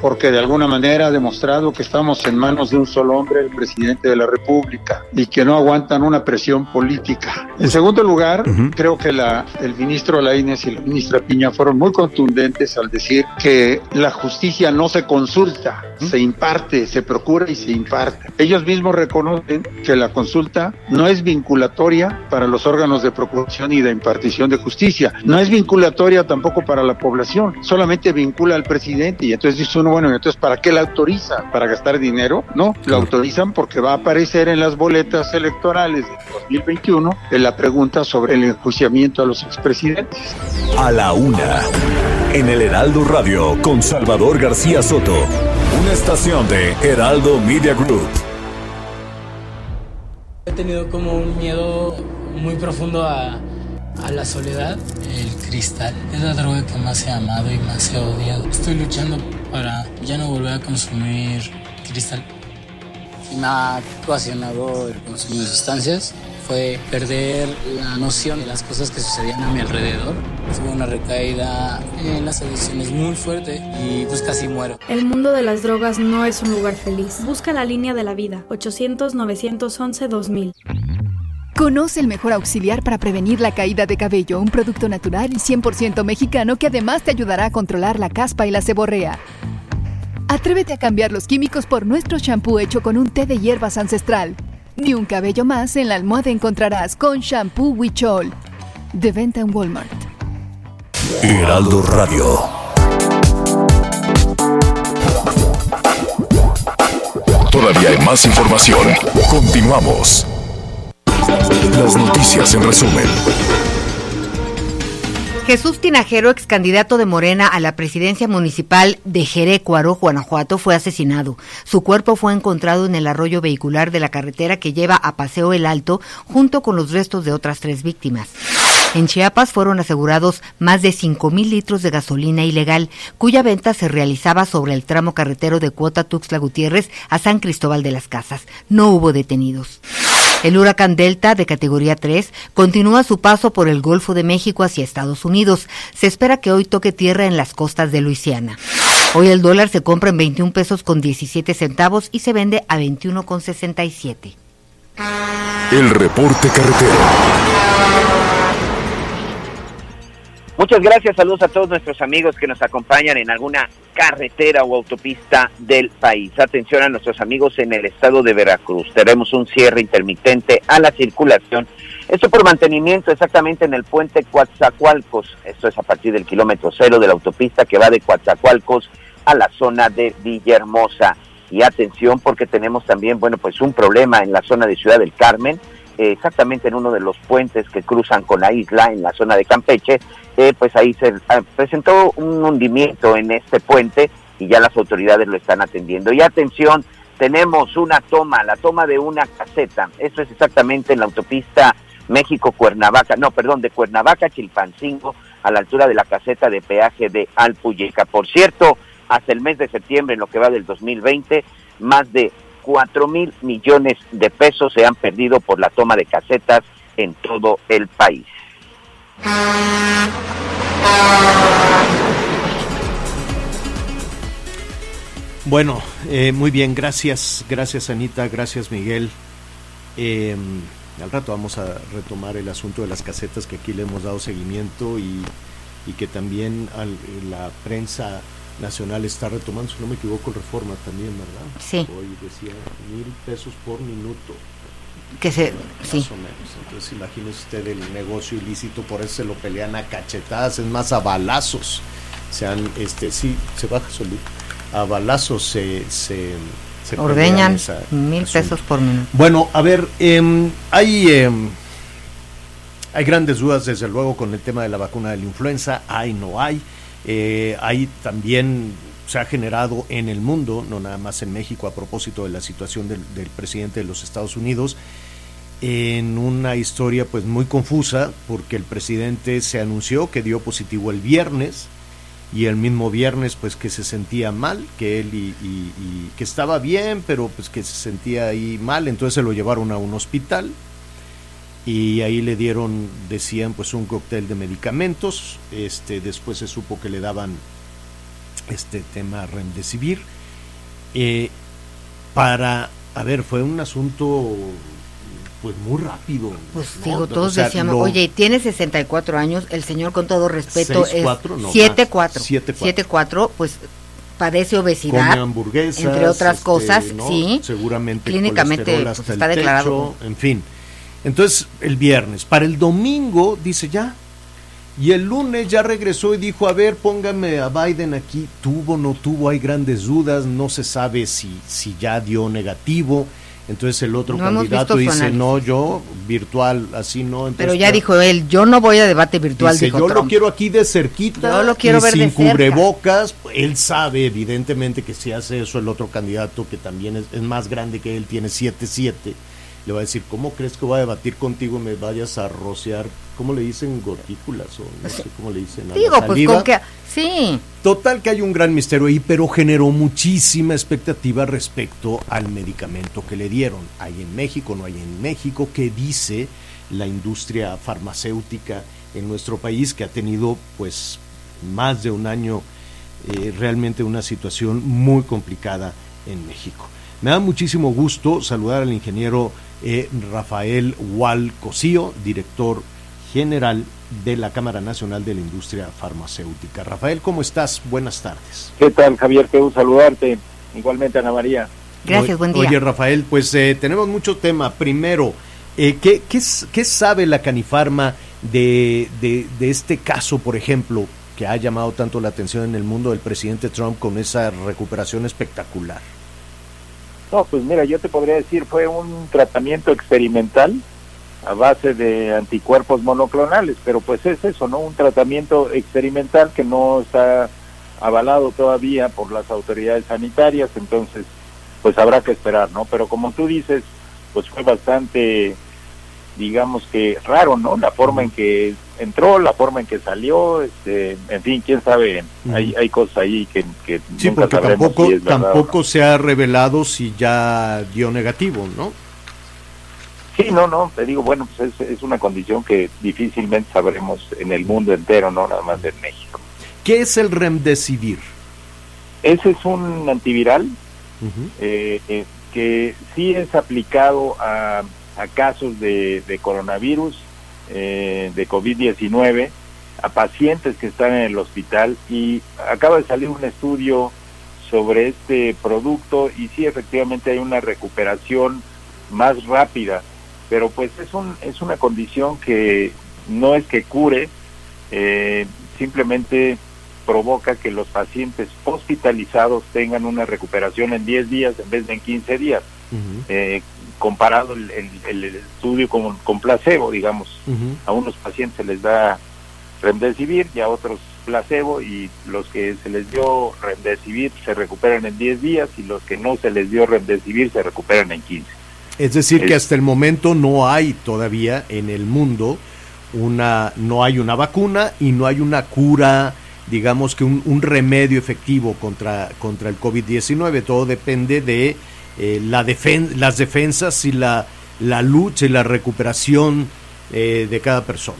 porque de alguna manera ha demostrado que estamos en manos de un solo hombre, el presidente de la República, y que no aguantan una presión política. En segundo lugar, creo que la, el ministro Lainez y la ministra Piña fueron muy contundentes al decir que la justicia no se consulta, se imparte, se procura y se imparte. Ellos mismos reconocen que la consulta no es vinculatoria para los órganos de procuración y de impartición de justicia, no es vinculatoria tampoco para la población, solamente vincula al presidente y entonces dice uno, bueno, entonces ¿para qué la autoriza? ¿Para gastar dinero? No, la autorizan porque va a aparecer en las boletas electorales de 2021 en la pregunta sobre el enjuiciamiento a los expresidentes. A la una, en el Heraldo Radio con Salvador García Soto. Una estación de Heraldo Media Group. He tenido como un miedo muy profundo a, a la soledad. El cristal es la droga que más he amado y más he odiado. Estoy luchando para ya no volver a consumir cristal. Me ha ocasionado el consumo de sustancias fue perder la noción de las cosas que sucedían a mi alrededor. Tuve una recaída en las adicciones muy fuerte y pues casi muero. El mundo de las drogas no es un lugar feliz. Busca la línea de la vida. 800-911-2000. Conoce el mejor auxiliar para prevenir la caída de cabello, un producto natural y 100% mexicano que además te ayudará a controlar la caspa y la seborrea. Atrévete a cambiar los químicos por nuestro shampoo hecho con un té de hierbas ancestral. Ni un cabello más en la almohada encontrarás con Shampoo Huichol. De venta en Walmart. Heraldo Radio. Todavía hay más información. Continuamos. Las noticias en resumen. Jesús Tinajero, ex candidato de Morena a la presidencia municipal de Jerecuaro, Guanajuato, fue asesinado. Su cuerpo fue encontrado en el arroyo vehicular de la carretera que lleva a Paseo El Alto, junto con los restos de otras tres víctimas. En Chiapas fueron asegurados más de 5 mil litros de gasolina ilegal, cuya venta se realizaba sobre el tramo carretero de Cuota Tuxtla Gutiérrez a San Cristóbal de las Casas. No hubo detenidos. El huracán Delta, de categoría 3, continúa su paso por el Golfo de México hacia Estados Unidos. Se espera que hoy toque tierra en las costas de Luisiana. Hoy el dólar se compra en 21 pesos con 17 centavos y se vende a 21 con 67. El reporte carretero. Muchas gracias, saludos a todos nuestros amigos que nos acompañan en alguna carretera o autopista del país. Atención a nuestros amigos en el estado de Veracruz. Tenemos un cierre intermitente a la circulación. Esto por mantenimiento exactamente en el puente Coatzacoalcos. Esto es a partir del kilómetro cero de la autopista que va de Coatzacoalcos a la zona de Villahermosa. Y atención porque tenemos también, bueno, pues un problema en la zona de Ciudad del Carmen exactamente en uno de los puentes que cruzan con la isla en la zona de Campeche, eh, pues ahí se ah, presentó un hundimiento en este puente y ya las autoridades lo están atendiendo. Y atención, tenemos una toma, la toma de una caseta. Esto es exactamente en la autopista México-Cuernavaca, no, perdón, de Cuernavaca-Chilpancingo, a la altura de la caseta de peaje de Alpuyeca. Por cierto, hasta el mes de septiembre, en lo que va del 2020, más de 4 mil millones de pesos se han perdido por la toma de casetas en todo el país. Bueno, eh, muy bien, gracias, gracias Anita, gracias Miguel. Eh, al rato vamos a retomar el asunto de las casetas que aquí le hemos dado seguimiento y, y que también al, la prensa nacional está retomando, si no me equivoco, reforma también, ¿verdad? Sí. Hoy decía mil pesos por minuto. Que se, Más sí. o menos. Entonces imagínese usted el negocio ilícito, por eso se lo pelean a cachetadas, es más a balazos. Se han, este, sí, se baja solito. A balazos se, se, se Ordeñan esa- mil asunto. pesos por minuto. Bueno, a ver, em, hay, em, hay grandes dudas desde luego con el tema de la vacuna de la influenza, hay, no hay. Eh, hay también, se ha generado en el mundo, no nada más en México, a propósito de la situación del, presidente de los Estados Unidos, en una historia pues muy confusa, porque el presidente se anunció que dio positivo el viernes, y el mismo viernes pues que se sentía mal, que él y, y- y que estaba bien, pero pues que se sentía ahí mal, entonces se lo llevaron a un hospital y ahí le dieron, decían pues un cóctel de medicamentos, este después se supo que le daban este tema remdesivir eh, para, a ver, fue un asunto pues muy rápido. Pues ¿no? digo, O todos sea, decíamos, lo- oye, tiene 64 años, el señor con todo respeto Seis, es cuatro, no, 7-4. más. Siete, cuatro. 7-4, pues padece obesidad. come hamburguesas, Entre otras este, cosas, ¿no? sí. Seguramente Clínicamente pues, está declarado. techo, en fin. Entonces, el viernes, para el domingo dice ya. Y el lunes ya regresó y dijo, a ver, póngame a Biden aquí. Tuvo, no tuvo, hay grandes dudas, no se sabe si, si ya dio negativo. Entonces el otro No candidato dice, no, yo virtual, así no. Entonces, Pero ya claro, dijo él, yo no voy a debate virtual, Dice, dijo yo Trump. lo quiero aquí de cerquita. Yo lo quiero y ver de sin cerca". cubrebocas. Él sabe, evidentemente, que si hace eso el otro candidato, que también es, es más grande que él, tiene 7-7, le va a decir, ¿cómo crees que voy a debatir contigo me vayas a rociar? ¿Cómo le dicen gotículas? O no sé cómo le dicen a la Digo, pues con que... Sí. Total que hay un gran misterio ahí, pero generó muchísima expectativa respecto al medicamento que le dieron. Hay en México, no hay en México, ¿qué dice la industria farmacéutica en nuestro país que ha tenido pues más de un año eh, realmente una situación muy complicada en México. Me da muchísimo gusto saludar al ingeniero eh, Rafael Hual Cosío, director general de la Cámara Nacional de la Industria Farmacéutica. Rafael, ¿cómo estás? Buenas tardes. ¿Qué tal, Javier? Qué gusto saludarte. Igualmente, Ana María. Gracias, buen día. Oye, Rafael, pues eh, tenemos mucho tema. Primero, eh, ¿qué, qué, qué sabe la Canifarma de, de, de este caso, por ejemplo, que ha llamado tanto la atención en el mundo del presidente Trump con esa recuperación espectacular? No, pues mira, yo te podría decir, fue un tratamiento experimental a base de anticuerpos monoclonales, pero pues es eso, ¿no? Un tratamiento experimental que no está avalado todavía por las autoridades sanitarias, entonces pues habrá que esperar, ¿no? Pero como tú dices, pues fue bastante, digamos que raro, ¿no? La forma en que entró, la forma en que salió, este, en fin, quién sabe, hay, hay cosas ahí que, que Sí, nunca porque tampoco, si es verdad o no. tampoco se ha revelado si ya dio negativo, ¿no? Sí, no, no, te digo, bueno, pues es, es una condición que difícilmente sabremos en el mundo entero, no nada más en México. ¿Qué es el remdesivir? Ese es un antiviral eh, eh, que sí es aplicado a, a casos de, de coronavirus, eh, de COVID-19, a pacientes que están en el hospital y acaba de salir un estudio sobre este producto y sí efectivamente hay una recuperación más rápida, pero pues es un es una condición que no es que cure, eh, simplemente provoca que los pacientes hospitalizados tengan una recuperación en 10 días en vez de en 15 días, eh, comparado el, el- el estudio con, con placebo, digamos. A unos pacientes se les da remdesivir y a otros placebo y los que se les dio remdesivir se recuperan en 10 días y los que no se les dio remdesivir se recuperan en 15. Es decir, que hasta el momento no hay todavía en el mundo una, no hay una vacuna y no hay una cura, digamos que un, un remedio efectivo contra, contra el COVID-19. Todo depende de eh, la defen- las defensas y la, la lucha y la recuperación eh, de cada persona.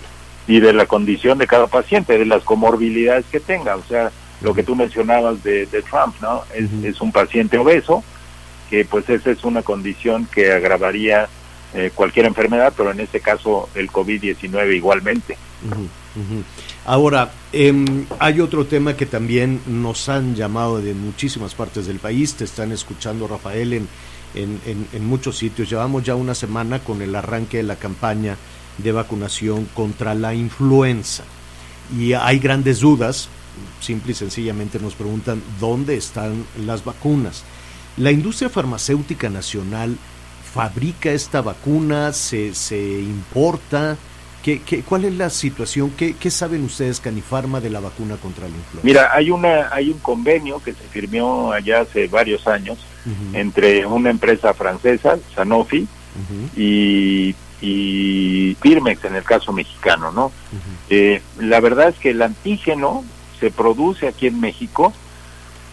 y de la condición de cada paciente, de las comorbilidades que tenga. O sea, lo que tú mencionabas de, de Trump, ¿no? Es, es un paciente obeso, que pues esa es una condición que agravaría eh, cualquier enfermedad, pero en este caso el COVID-19 igualmente. Ujú. Ahora, em, hay otro tema que también nos han llamado de muchísimas partes del país, te están escuchando Rafael en, en, en- en muchos sitios. Llevamos ya una semana con el arranque de la campaña de vacunación contra la influenza y hay grandes dudas, simple y sencillamente nos preguntan dónde están las vacunas. La industria farmacéutica nacional fabrica esta vacuna, se, se importa. ¿Qué, qué, cuál es la situación? ¿Qué, ¿Qué saben ustedes, Canifarma, de la vacuna contra la influenza? Mira, hay una hay un convenio que se firmó allá hace varios años entre una empresa francesa, Sanofi, y, y en el caso mexicano, ¿no? Eh, la verdad es que el antígeno se produce aquí en México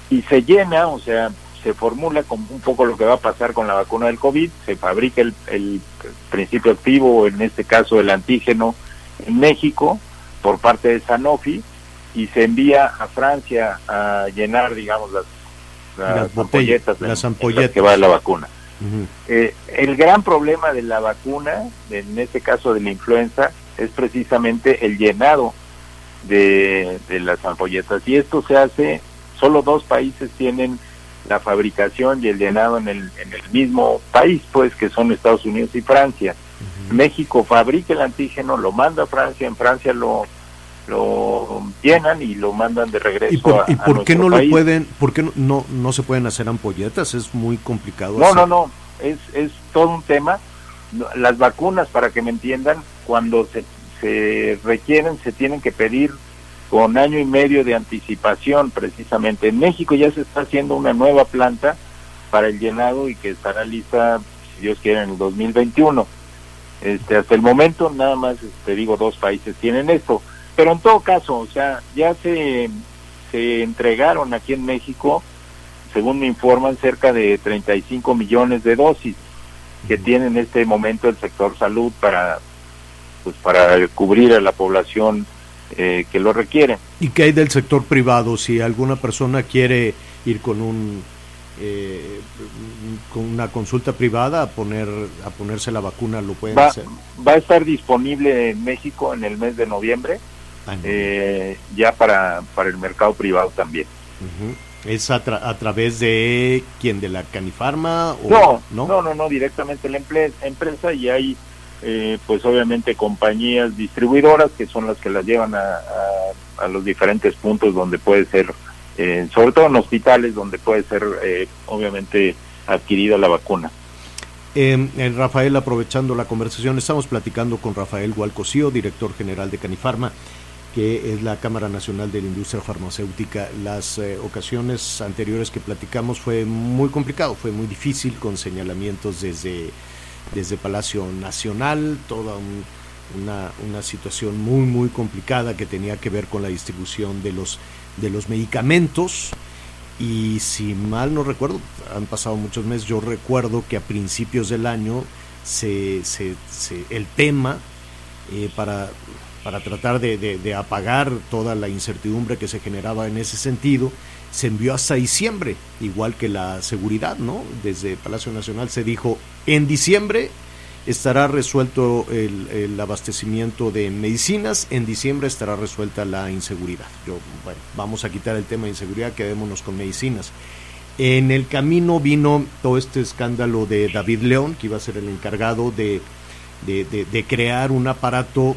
y se llena, o sea, se formula como un poco lo que va a pasar con la vacuna del COVID, se fabrica el, el principio activo, en este caso el antígeno, en México por parte de Sanofi y se envía a Francia a llenar, digamos, las, las, Las ampolletas las ampolletas. que va la vacuna. Eh, el gran problema de la vacuna, en este caso de la influenza, es precisamente el llenado de, de las ampolletas. Y esto se hace, solo dos países tienen la fabricación y el llenado en el, en el mismo país, pues que son Estados Unidos y Francia. México fabrica el antígeno, lo manda a Francia, en Francia lo, lo llenan y lo mandan de regreso ¿Y por, y a por qué no país. pueden, por qué no, no, no se pueden hacer ampolletas? Es muy complicado. No, hacer. no, no, es, es todo un tema. Las vacunas, para que me entiendan, cuando se, se requieren, se tienen que pedir con año y medio de anticipación, precisamente. En México ya se está haciendo una nueva planta para el llenado y que estará lista, si Dios quiere, en el 2021. Este, hasta el momento, nada más, te digo, dos países tienen esto. Pero en todo caso, o sea, ya se, se entregaron aquí en México según me informan, cerca de 35 millones de dosis que tiene en este momento el sector salud para pues para cubrir a la población eh, que lo requiere. ¿Y qué hay del sector privado? Si alguna persona quiere ir con un eh, con una consulta privada a poner a ponerse la vacuna lo pueden Va, hacer. va a estar disponible en México en el mes de noviembre, Ah, no. eh, ya para, para el mercado privado también. ¿Es a, tra- a través de quién? ¿De la Canifarma? O, No, no, no, no, directamente la empresa y hay, eh, pues obviamente compañías distribuidoras que son las que las llevan a, a- los diferentes puntos donde puede ser, eh, sobre todo en hospitales donde puede ser, eh, obviamente, adquirida la vacuna. Eh, eh, Rafael, aprovechando la conversación, estamos platicando con Rafael Gualcosío, director general de Canifarma, que es la Cámara Nacional de la Industria Farmacéutica. Las eh, ocasiones anteriores que platicamos fue muy complicado, fue muy difícil, con señalamientos desde, desde Palacio Nacional, toda un- una, situación muy, muy complicada que tenía que ver con la distribución de los, de los medicamentos. Y si mal no recuerdo, han pasado muchos meses, yo recuerdo que a principios del año se, se- el tema eh, para, para tratar de- de apagar toda la incertidumbre que se generaba en ese sentido, se envió hasta diciembre, igual que la seguridad, ¿no? Desde Palacio Nacional se dijo, en diciembre estará resuelto el, abastecimiento de medicinas, en diciembre estará resuelta la inseguridad. Yo, bueno, vamos a quitar el tema de inseguridad, quedémonos con medicinas. En el camino vino todo este escándalo de David León, que iba a ser el encargado de- de crear un aparato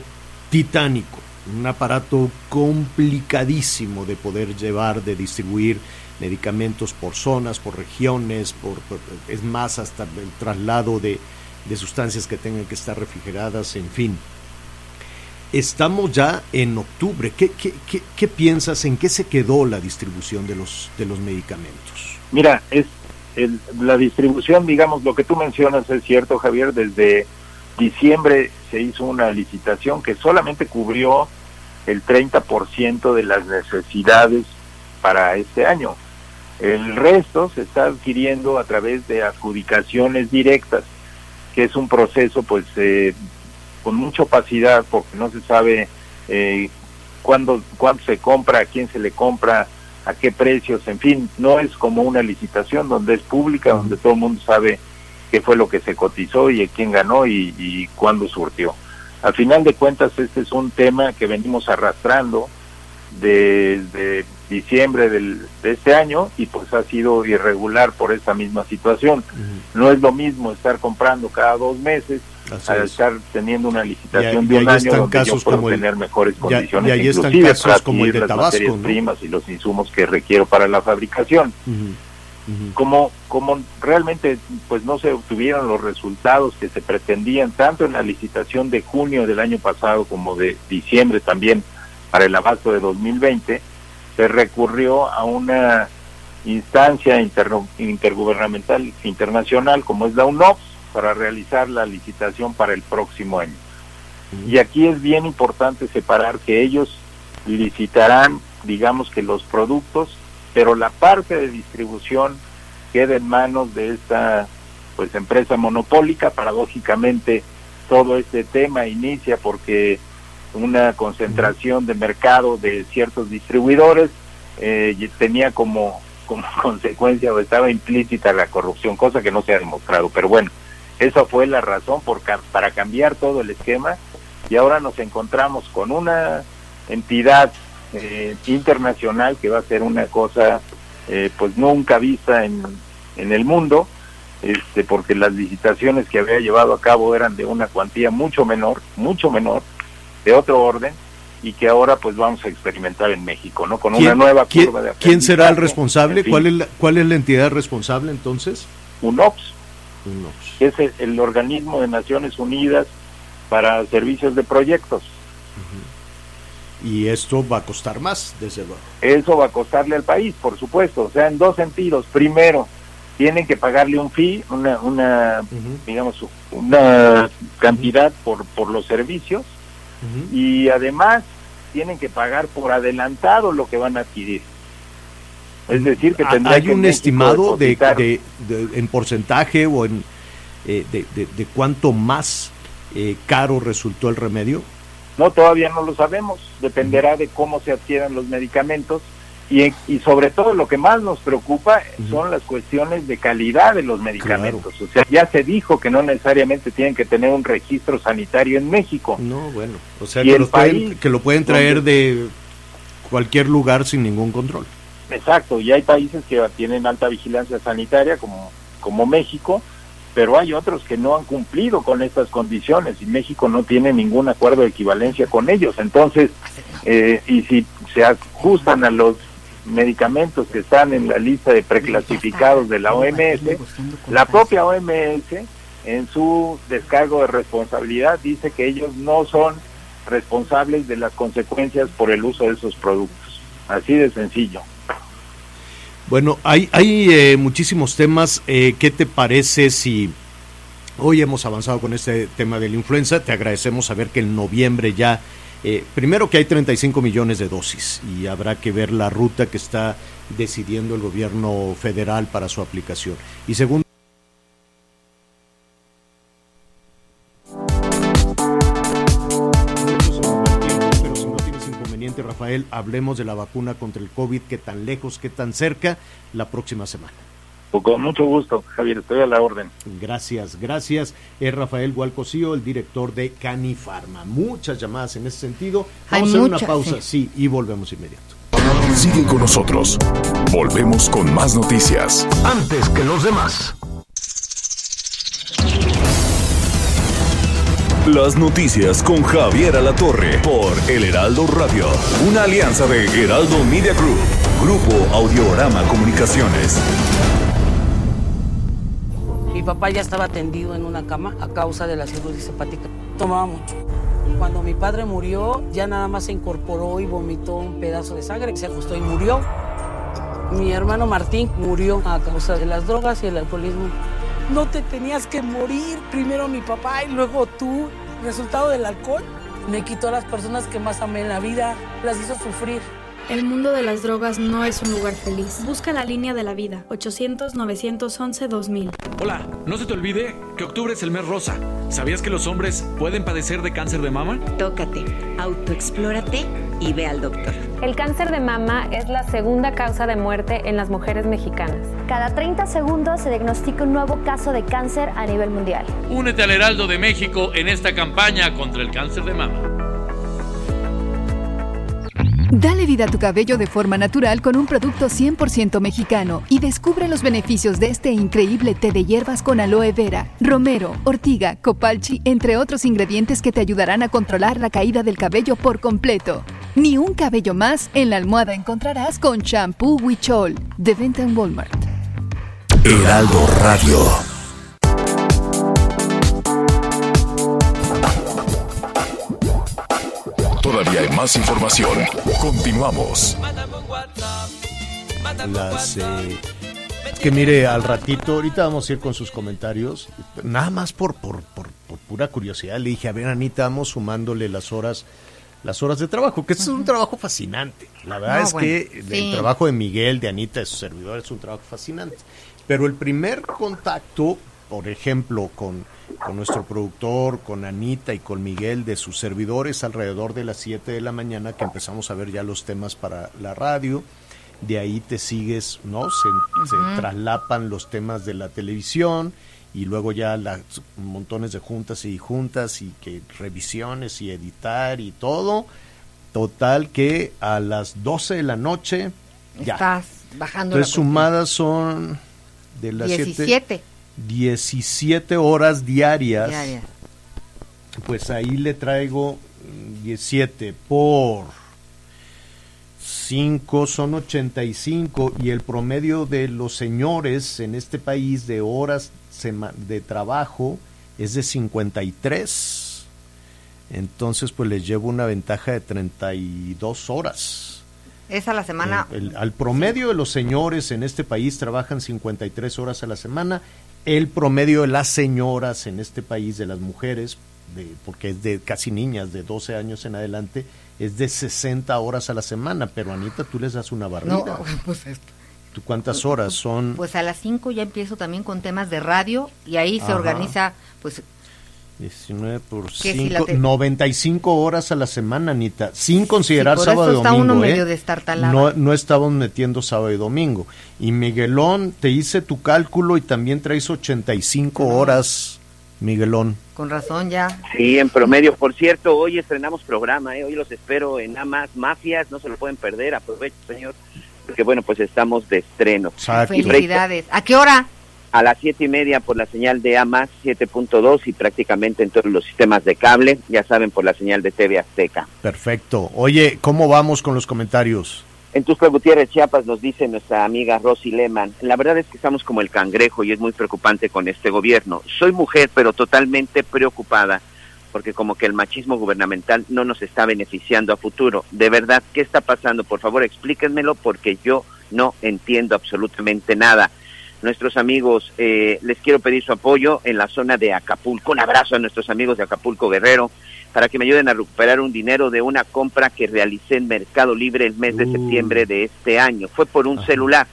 titánico, un aparato complicadísimo de poder llevar, de distribuir medicamentos por zonas, por regiones, por, es más, hasta el traslado de, de sustancias que tengan que estar refrigeradas, en fin. Estamos ya en octubre. ¿Qué, qué, qué- qué piensas? ¿En qué se quedó la distribución de los, de los medicamentos? Mira, es el- la distribución, digamos, lo que tú mencionas es cierto, Javier, desde diciembre se hizo una licitación que solamente cubrió el 30% de las necesidades para este año. El resto se está adquiriendo a través de adjudicaciones directas, que es un proceso pues eh, con mucha opacidad porque no se sabe eh, cuándo, cuándo se compra, a quién se le compra, a qué precios, en fin, no es como una licitación donde es pública, donde todo el mundo sabe qué fue lo que se cotizó y quién ganó y, y cuándo surtió. Al final de cuentas, este es un tema que venimos arrastrando desde diciembre del, de este año y pues ha sido irregular por esta misma situación. No es lo mismo estar comprando cada dos meses Así a es. estar teniendo una licitación Y- de y un año donde yo casos puedo como el- tener mejores condiciones y ahí están inclusive casos para como el de las Tabasco, materias ¿no? primas y los insumos que requiero para la fabricación como como realmente pues no se obtuvieron los resultados que se pretendían tanto en la licitación de junio del año pasado como de diciembre también para el abasto de 2020 se recurrió a una instancia interno- intergubernamental internacional como es la UNOPS para realizar la licitación para el próximo año. Y aquí es bien importante separar que ellos licitarán, digamos que los productos, pero la parte de distribución queda en manos de esta pues empresa monopólica. Paradójicamente todo este tema inicia porque una concentración de mercado de ciertos distribuidores eh, tenía como como consecuencia o estaba implícita la corrupción, cosa que no se ha demostrado. Pero bueno, esa fue la razón por para cambiar todo el esquema y ahora nos encontramos con una entidad eh, internacional que va a ser una cosa eh, pues nunca vista en, en el mundo, este, porque las licitaciones que había llevado a cabo eran de una cuantía mucho menor, mucho menor, de otro orden, y que ahora pues vamos a experimentar en México, ¿no? Con una ¿Quién- nueva quién- curva de ¿Quién será el responsable? en fin. ¿Cuál, es la, ¿Cuál es la entidad responsable entonces? UNOPS, UNOPS. que es el, el organismo de Naciones Unidas para servicios de proyectos. Y esto va a costar más, desde luego. Eso va a costarle al país, por supuesto, o sea, en dos sentidos. Primero, tienen que pagarle un fee, una, una digamos, una cantidad por, por los servicios, y además tienen que pagar por adelantado lo que van a adquirir. Es decir, que tendría ¿Hay que un estimado de, de- de- en porcentaje o en eh, de, de- de cuánto más eh, caro resultó el remedio? No, todavía no lo sabemos. Dependerá de cómo se adquieran los medicamentos y, y sobre todo lo que más nos preocupa son las cuestiones de calidad de los medicamentos. O sea, ya se dijo que no necesariamente tienen que tener un registro sanitario en México. No, bueno, o sea, Y que, los pueden, país que lo pueden traer donde- de cualquier lugar sin ningún control. Exacto, y hay países que tienen alta vigilancia sanitaria como, como México, pero hay otros que no han cumplido con estas condiciones y México no tiene ningún acuerdo de equivalencia con ellos. Entonces, eh, y si se ajustan a los medicamentos que están en la lista de preclasificados de la OMS, la propia OMS en su descargo de responsabilidad dice que ellos no son responsables de las consecuencias por el uso de esos productos. Así de sencillo. Bueno, hay, hay eh, muchísimos temas. Eh, ¿Qué te parece si hoy hemos avanzado con este tema de la influenza? Te agradecemos saber que en noviembre ya, eh, primero que hay 35 millones de dosis y habrá que ver la ruta que está decidiendo el gobierno federal para su aplicación. Y segundo, hablemos de la vacuna contra el COVID, qué tan lejos, qué tan cerca, la próxima semana. Con mucho gusto, Javier, estoy a la orden. Gracias, gracias. Es Rafael Gualcosío, el director de Canifarma. Muchas llamadas en ese sentido. Hay Vamos a hacer muchas, una pausa, sí, y volvemos inmediato. Sigue con nosotros. Volvemos con más noticias. Antes que los demás. Las noticias con Javier Alatorre por El Heraldo Radio. Una alianza de Heraldo Media Group, Grupo Audiorama Comunicaciones. Mi papá ya estaba tendido en una cama a causa de la cirrosis hepática. Tomaba mucho. Cuando mi padre murió, ya nada más se incorporó y vomitó un pedazo de sangre, se ajustó y murió. Mi hermano Martín murió a causa de las drogas y el alcoholismo. No te tenías que morir, primero mi papá y luego tú. Resultado del alcohol me quitó a las personas que más amé en la vida, las hizo sufrir. El mundo de las drogas no es un lugar feliz. Busca la línea de la vida. 800-911-2000. Hola, no se te olvide que octubre es el mes rosa. ¿Sabías que los hombres pueden padecer de cáncer de mama? Tócate, autoexplórate y ve al doctor. El cáncer de mama es la segunda causa de muerte en las mujeres mexicanas. Cada 30 segundos se diagnostica un nuevo caso de cáncer a nivel mundial. Únete al Heraldo de México en esta campaña contra el cáncer de mama. Dale vida a tu cabello de forma natural con un producto 100% mexicano y descubre los beneficios de este increíble té de hierbas con aloe vera, romero, ortiga, copalchi, entre otros ingredientes que te ayudarán a controlar la caída del cabello por completo. Ni un cabello más en la almohada encontrarás con Shampoo Huichol, de venta en Walmart. Heraldo Radio. Todavía hay más información. Continuamos. Las, eh, que mire, al ratito, ahorita vamos a ir con sus comentarios. Nada más por, por, por, por pura curiosidad, le dije, a ver, Anita, vamos sumándole las horas las horas de trabajo, que es un trabajo fascinante. La verdad No, es bueno, que sí. el trabajo de Miguel, de Anita, de su servidor, es un trabajo fascinante. Pero el primer contacto, por ejemplo, con, con nuestro productor, con Anita y con Miguel de sus servidores, alrededor de las 7 de la mañana, que empezamos a ver ya los temas para la radio. De ahí te sigues, ¿no? Se, traslapan los temas de la televisión y luego ya las montones de juntas y juntas y que revisiones y editar y todo. Total que a las 12 de la noche ya. Estás bajando Entonces la sumadas son de las 17. 7 17 horas diarias. Diarias. Pues ahí le traigo mm, 17 por 5 son 85 y el promedio de los señores en este país de horas de trabajo es de 53. Entonces pues les llevo una ventaja de 32 horas. Es a la semana. El- el- al promedio de los señores en este país trabajan 53 horas a la semana. El promedio de las señoras en este país, de las mujeres, de, porque es de casi niñas de 12 años en adelante, es de 60 horas a la semana. Pero Anita, tú les das una barrida. No, pues esto. ¿Tú cuántas horas son? Pues a las 5 ya empiezo también con temas de radio y ahí se Ajá. organiza, pues 19 por Que si la 5, te- 95 horas a la semana, Anita, sin considerar Sí, por sábado y eso está domingo. uno ¿eh? medio. No, no estamos metiendo sábado y domingo. Y Miguelón, te hice tu cálculo y también traes 85 horas, Miguelón. Con razón ya. Sí, en promedio. Por cierto, hoy estrenamos programa, ¿eh? hoy los espero en Amas Mafias, no se lo pueden perder, aprovecho, señor, porque bueno, pues estamos de estreno. Y Felicidades. ¿A qué hora? a las siete y media por la señal de AMAS 7.2 y prácticamente en todos los sistemas de cable, ya saben, por la señal de TV Azteca. Perfecto. Oye, ¿cómo vamos con los comentarios? En Tusco Gutiérrez, Chiapas, nos dice nuestra amiga Rosy Lehman, la verdad es que estamos como el cangrejo y es muy preocupante con este gobierno. Soy mujer, pero totalmente preocupada porque como que el machismo gubernamental no nos está beneficiando a futuro. De verdad, ¿qué está pasando? Por favor, explíquenmelo porque yo no entiendo absolutamente nada. Nuestros amigos, eh, les quiero pedir su apoyo en la zona de Acapulco. Un abrazo a nuestros amigos de Acapulco Guerrero para que me ayuden a recuperar un dinero de una compra que realicé en Mercado Libre el mes de septiembre de este año. Fue por un celular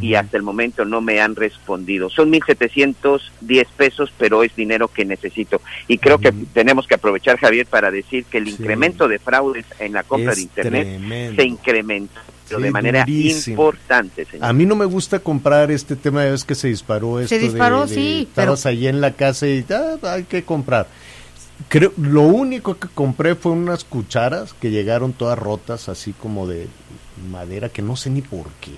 y hasta el momento no me han respondido. Son 1.710 pesos, pero es dinero que necesito. Y creo que tenemos que aprovechar, Javier, para decir que el incremento de fraudes en la compra Es de Internet tremendo. se incrementa, pero Sí, de manera durísimo. importante, señor. A mí no me gusta comprar este tema de vez que se disparó esto. de- disparó, de- sí, Estabas allí en la casa y ah, hay que comprar. Creo, lo único que compré fue unas cucharas que llegaron todas rotas, así como de madera, que no sé ni por qué.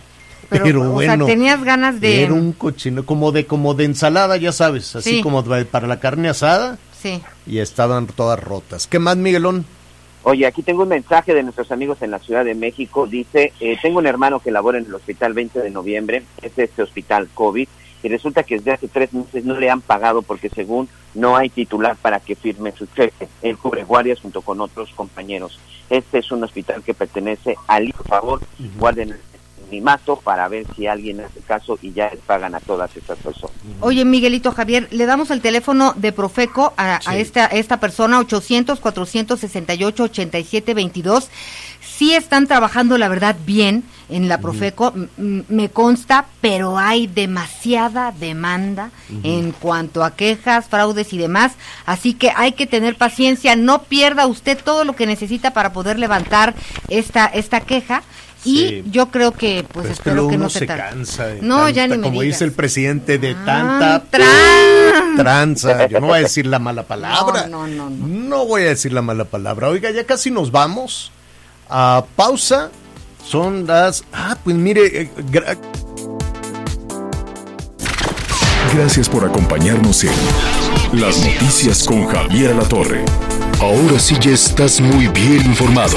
Pero, Pero, o sea, bueno, tenías ganas de- Era un cochino, como de, como de ensalada, ya sabes, así Sí. como de- para la carne asada, Sí. y estaban todas rotas. ¿Qué más, Miguelón? Oye, aquí tengo un mensaje de nuestros amigos en la Ciudad de México. Dice, eh, tengo un hermano que labora en el hospital 20 de noviembre, es este hospital COVID, y resulta que desde hace tres meses no le han pagado porque según no hay titular para que firme su cheque. Él cubre guardias junto con otros compañeros. Este es un hospital que pertenece al por favor, guarden el anonimato para ver si alguien hace caso y ya les pagan a todas estas personas. Oye, Miguelito Javier, le damos el teléfono de Profeco a, a esta, a esta persona, 800-468-8722. Sí están trabajando, la verdad, bien en la Profeco, me consta, pero hay demasiada demanda en cuanto a quejas, fraudes y demás. Así que hay que tener paciencia, no pierda usted todo lo que necesita para poder levantar esta, esta queja. Y Sí. yo creo que, pues, Pero es que espero que no uno se, se tarde. cansa. de No, ya tanta- ni me Como digas. dice el presidente, de Ah, tanta tran. tranza. Yo no voy a decir la mala palabra. No, no, no. No voy a decir la mala palabra. Oiga, ya casi nos vamos. A pausa. Son las. Ah, pues mire. eh, gra- Gracias por acompañarnos en Las Noticias con Javier La Torre. Ahora sí ya estás muy bien informado.